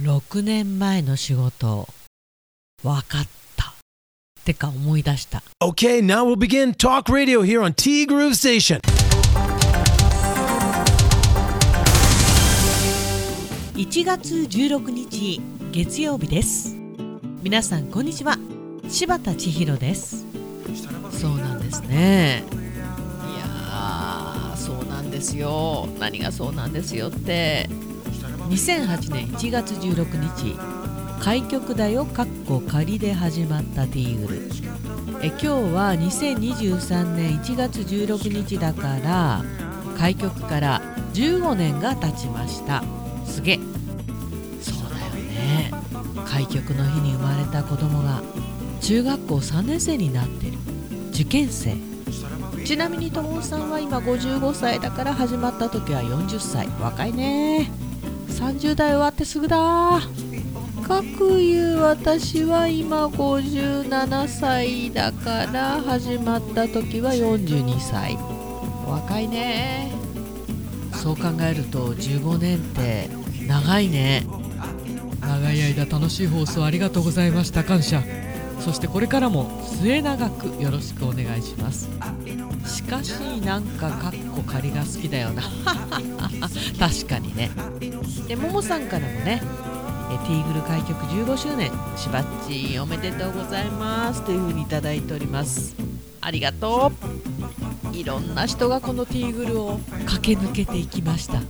6年前の仕事。分かった。ってか思い出した。Okay, now we'll begin talk radio here on T Groove Station. 1月16日月曜日です。皆さんこんにちは。柴田千尋です。そうなんですね。いやーそうなんですよ。何がそうなんですよって2008年1月16日開局だよかっこ仮で始まったティーグル。え今日は2023年1月16日だから開局から15年が経ちました。すげえ。そうだよね。開局の日に生まれた子供が中学校3年生になってる。受験生。ちなみに友さんは今55歳だから始まった時は40歳若いね。30代終わってすぐだ。かくいう私は今57歳だから始まった時は42歳。若いね。そう考えると15年って長いね。長い間楽しい放送ありがとうございました。感謝。そしてこれからも末永くよろしくお願いします。しかしなんかカッコ仮が好きだよな。確かにね。でももさんからもねえティーグル開局15周年しばっちおめでとうございますというふうにいただいております。ありがとう。いろんな人がこのティーグルを駆け抜けていきました。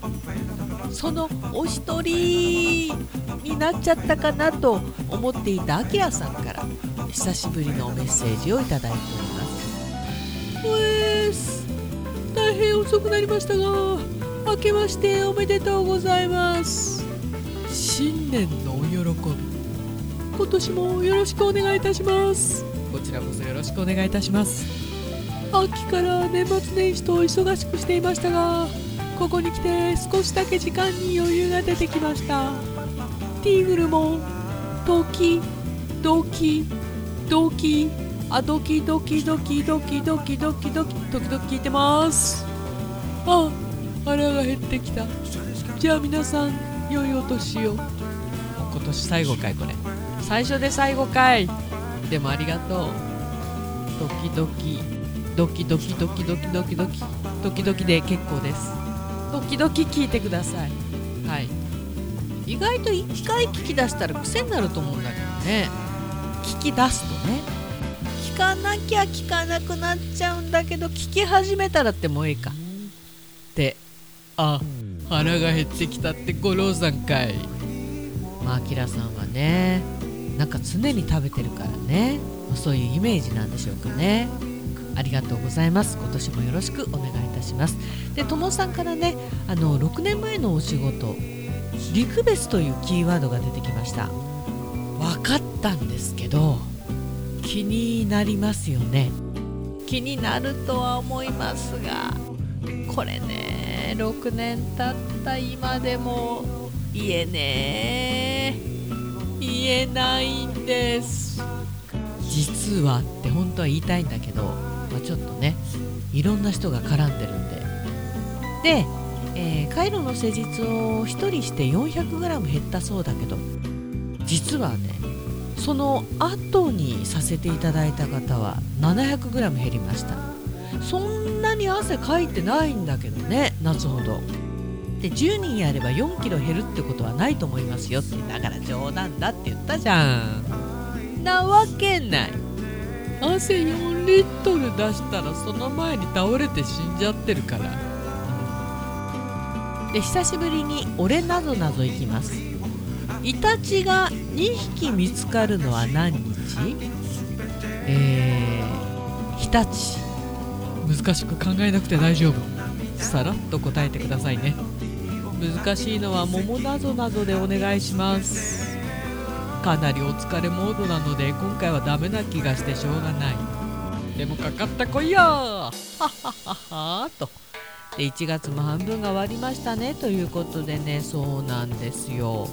そのお一人になっちゃったかなと思っていたあきらさんから久しぶりのメッセージをいただいております。おえーす。大変遅くなりましたが明けましておめでとうございます。新年のお喜び。今年もよろしくお願いいたします。こちらこそよろしくお願いいたします。秋から年末年始と忙しくしていましたがここに来て少しだけ時間に余裕が出てきました。ティーグルもドキドキドキあドキドキドキドキドキドキドキドキドキ聞いてます。あ腹が減ってきた。じゃあ皆さん良いお年を。今年最後かいこれ。最初で最後かい。でもありがとう。ドキドキ。ドキドキドキドキドキドキ。ドキドキで結構です。ドキドキ聞いてください。はい。意外と一回聞き出したら癖になると思うんだけどね。聞き出すとね聞かなきゃ聞かなくなっちゃうんだけど聞き始めたらってもういいか。ってあ腹が減ってきたって五郎さんかい。まあきらさんはねなんか常に食べてるからね。そういうイメージなんでしょうかね。ありがとうございます。今年もよろしくお願いいたします。でともさんからねあの6年前のお仕事リクベスというキーワードが出てきました。分かったんですけど気になりますよね。気になるとは思いますがこれね6年経った今でも言えね言えないんです。実はって本当は言いたいんだけど、まあ、ちょっとねいろんな人が絡んでるんで。で、えー、カイロの施術を1人して 400g 減ったそうだけど実はねその後にさせていただいた方は 700g 減りました。そんなに汗かいてないんだけどね夏ほど。で10人やれば4キロ減るってことはないと思いますよってだから冗談だって言ったじゃん。なわけない。汗4リットル出したらその前に倒れて死んじゃってるから。で久しぶりに俺なぞなぞいきます。イタチが2匹見つかるのは何日？えー、日立。難しく考えなくて大丈夫。さらっと答えてくださいね。難しいのは桃なぞなぞでお願いします。かなりお疲れモードなので今回はダメな気がしてしょうがない。でもかかったこいよ。ははははと。で1月も半分が終わりましたね。ということでねそうなんですよ。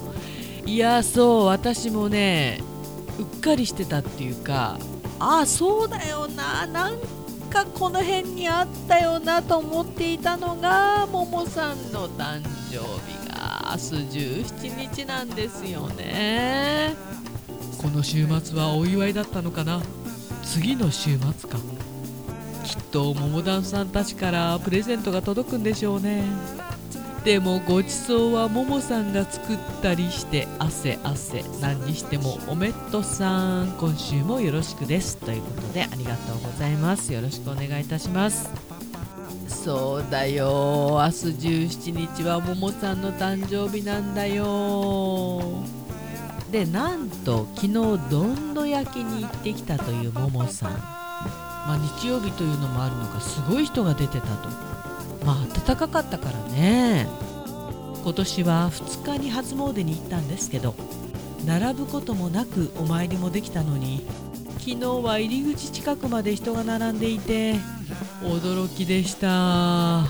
いやそう私もねうっかりしてたっていうかああそうだよななんかこの辺にあったよなと思っていたのがももさんの誕生日が明日17日なんですよね。この週末はお祝いだったのかな？次の週末か。きっと桃団さんたちからプレゼントが届くんでしょうね。でもごちそうはももさんが作ったりして汗汗。何にしてもおめっとさん。今週もよろしくです。ということでありがとうございます。よろしくお願いいたします。そうだよ。明日17日はももさんの誕生日なんだよ。でなんと昨日どんど焼きに行ってきたというももさん。まあ日曜日というのもあるのかすごい人が出てたとまあ暖かかったからね。今年は2日に初詣に行ったんですけど並ぶこともなくお参りもできたのに昨日は入り口近くまで人が並んでいて驚きでした。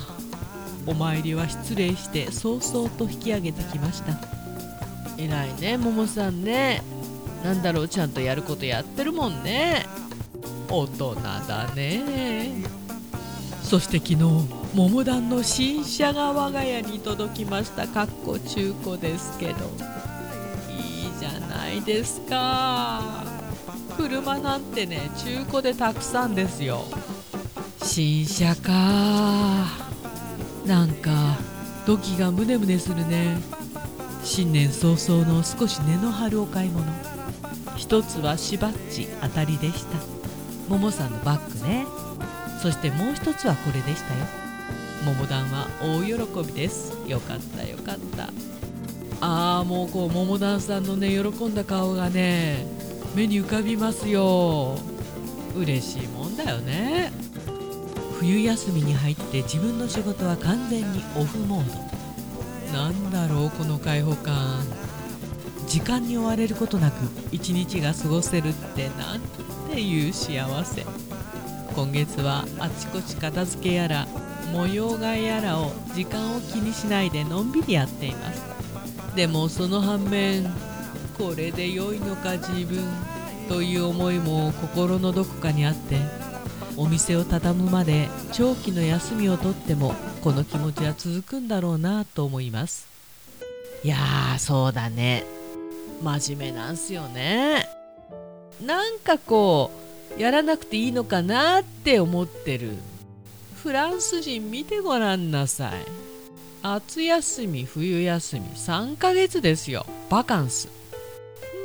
お参りは失礼して早々と引き上げてきました。偉いねももさんね。なんだろうちゃんとやることやってるもんね。大人だね。そして昨日桃団の新車が我が家に届きました。かっこ中古ですけど。いいじゃないですか。車なんてね中古でたくさんですよ。新車か。なんか土器がムネムネするね。新年早々の少し根の張るお買い物。一つはしばっち当たりでした。ももさんのバッグね。そしてもう一つはこれでしたよ。桃団は大喜びです。よかったよかった。ああもうこう桃団さんのね喜んだ顔がね目に浮かびますよ。嬉しいもんだよね。冬休みに入って自分の仕事は完全にオフモード。なんだろうこの開放感。時間に追われることなく一日が過ごせるってなんていう幸せ。今月はあちこち片付けやら模様替えやらを時間を気にしないでのんびりやっています。でもその反面これで良いのか自分という思いも心のどこかにあってお店を畳むまで長期の休みをとってもこの気持ちは続くんだろうなと思います。いやーそうだね。真面目なんすよね。なんかこうやらなくていいのかなって思ってる。フランス人見てごらんなさい。夏休み冬休み3ヶ月ですよ。バカンス。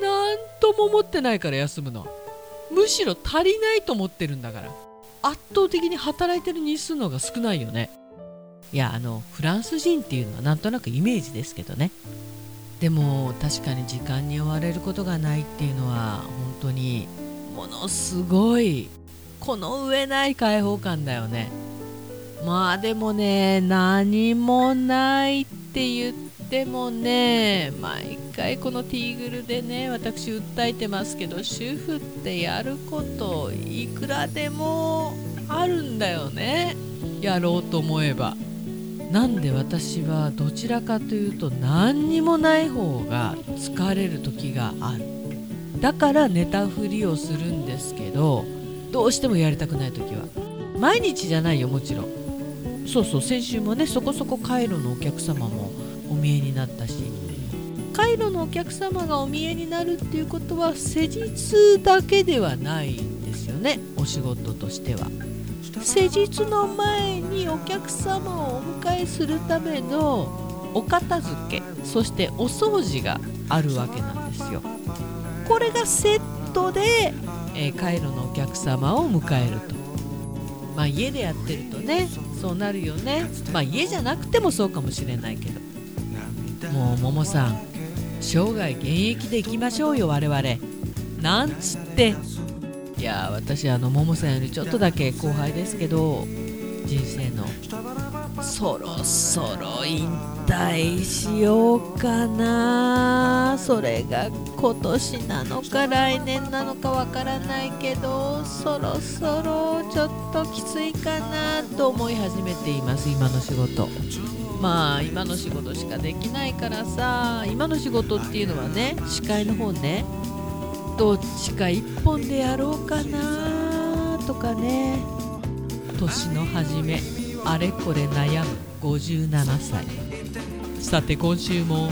なんとも思ってないから休むの。むしろ足りないと思ってるんだから。圧倒的に働いてる日数の方が少ないよね。いやあのフランス人っていうのはなんとなくイメージですけどね。でも確かに時間に追われることがないっていうのは本当にものすごいこの上ない開放感だよね。まあでもね何もないって言ってもね毎回このティーグルでね私訴えてますけど主婦ってやることいくらでもあるんだよね。やろうと思えば。なんで私はどちらかというと何にもない方が疲れる時がある。だから寝たふりをするんですけどどうしてもやりたくない時は。毎日じゃないよもちろん。そうそう先週もねそこそこカイロのお客様もお見えになったし。カイロのお客様がお見えになるっていうことは施術だけではないんですよねお仕事としては。施術の前にお客様をお迎えするためのお片付けそしてお掃除があるわけなんですよ。これがセットで、えー、カイロのお客様を迎えると。まあ家でやってるとねそうなるよね。まあ家じゃなくてもそうかもしれないけど。もうももさん生涯現役でいきましょうよ我々。なんつって。いや私あのももさんよりちょっとだけ後輩ですけど人生のそろそろ引退しようかな。それが今年なのか来年なのかわからないけどそろそろちょっときついかなと思い始めています今の仕事。まあ今の仕事しかできないからさ今の仕事っていうのはね司会の方ねどっちか1本でやろうかなとかね。年の初め。あれこれ悩む57歳さて今週も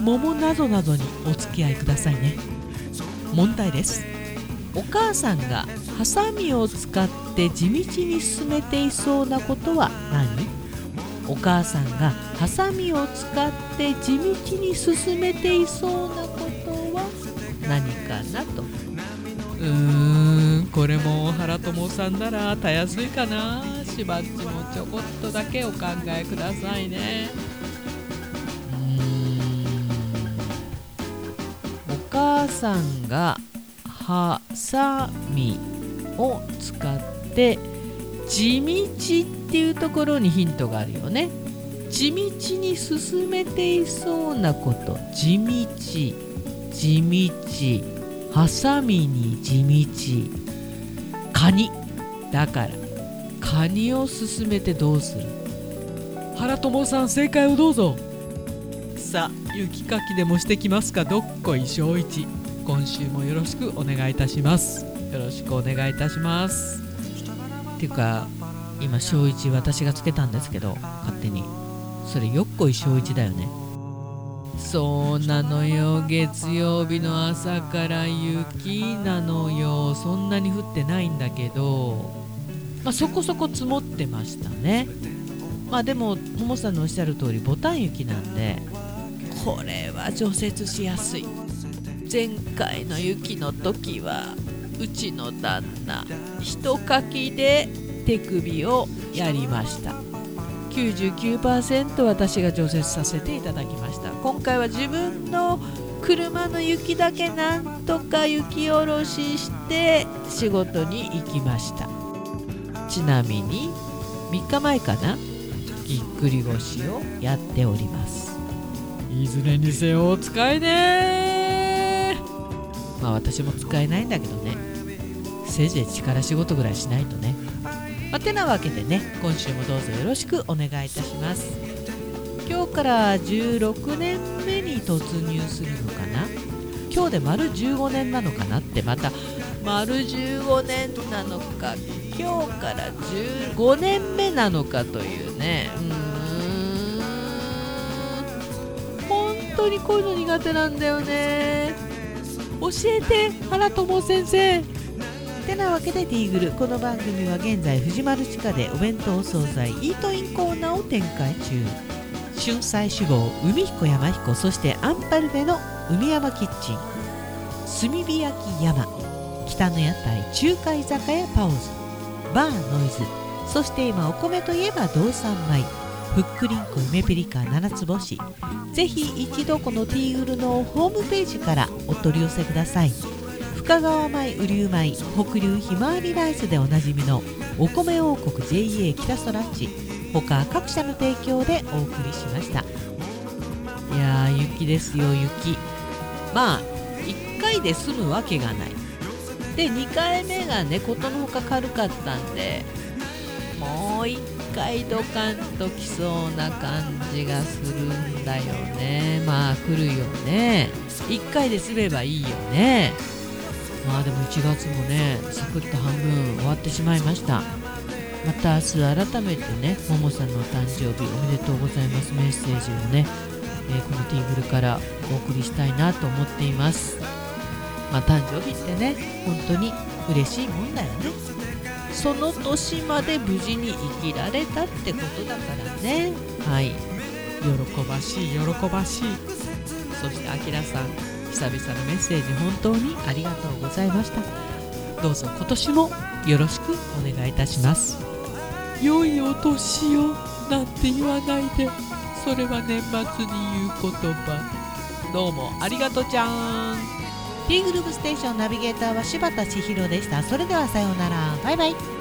桃などなどにお付き合いくださいね。問題です。お母さんがハサミを使って地道に進めていそうなことは何？お母さんがハサミを使って地道に進めていそうなことは何かなと。うーんこれも原友さんならたやすいかな。しばっちもちょこっとだけお考えくださいね。お母さんがハサミを使って地道っていうところにヒントがあるよね。地道に進めていそうなこと。地道。地道。ハサミに地道。カニ。だから。カニを進めてどうする？原友さん正解をどうぞ。さあ雪かきでもしてきますか？どっこい正一。今週もよろしくお願いいたします。よろしくお願いいたします。っていうか今小一私がつけたんですけど勝手に。それよっこい小一だよね。そうなのよ。月曜日の朝から雪なのよ。そんなに降ってないんだけど、まあ、そこそこ積もってましたね。まあでもももさんのおっしゃる通りボタン雪なんでこれは除雪しやすい。前回の雪の時はうちの旦那一かきで手首をやりました。99%私が除雪させていただきました。今回は自分の車の雪だけなんとか雪下ろしして仕事に行きました。ちなみに3日前かな？ぎっくり腰をやっております。いずれにせよお使いねまあ私も使えないんだけどね。せいぜい力仕事ぐらいしないとね。まあ、てなわけでね今週もどうぞよろしくお願いいたします。今日から16年目に突入するのかな？今日で丸15年なのかな？ってまた丸15年なのか今日から15年目なのかというね。うーん。本当にこういうの苦手なんだよね。教えて原友先生。てなわけでティーグルこの番組は現在藤丸地下でお弁当惣菜イートインコーナーを展開中。春菜志望海彦山彦そしてアンパルフェの海山キッチン。炭火焼き山。北の屋台中華居酒屋パオズバーノイズそして今お米といえば道産米ふっくりんこ梅ピリカ七つ星。ぜひ一度このティーグルのホームページからお取り寄せください。深川米雨竜米北流ひまわりライスでおなじみのお米王国 JA 北そらっち他各社の提供でお送りしました。いやー雪ですよ雪。まあ1回で済むわけがない。で2回目がねことのほか軽かったんでもう1回ドカンときそうな感じがするんだよね。まあ来るよね。1回で済めばいいよね。まあでも1月もねサクッと半分終わってしまいました。また明日改めてねももさんのお誕生日おめでとうございます。メッセージをね、えー、このティーグルからお送りしたいなと思っています。まあ誕生日ってね本当に嬉しいもんだよね。その年まで無事に生きられたってことだからね。はい。喜ばしい喜ばしい。そしてあきらさん久々のメッセージ本当にありがとうございました。どうぞ今年もよろしくお願いいたします。良いお年をなんて言わないで。それは年末に言う言葉。どうもありがとうちゃん。T グループステーションナビゲーターは柴田千尋でした。それではさようなら。バイバイ。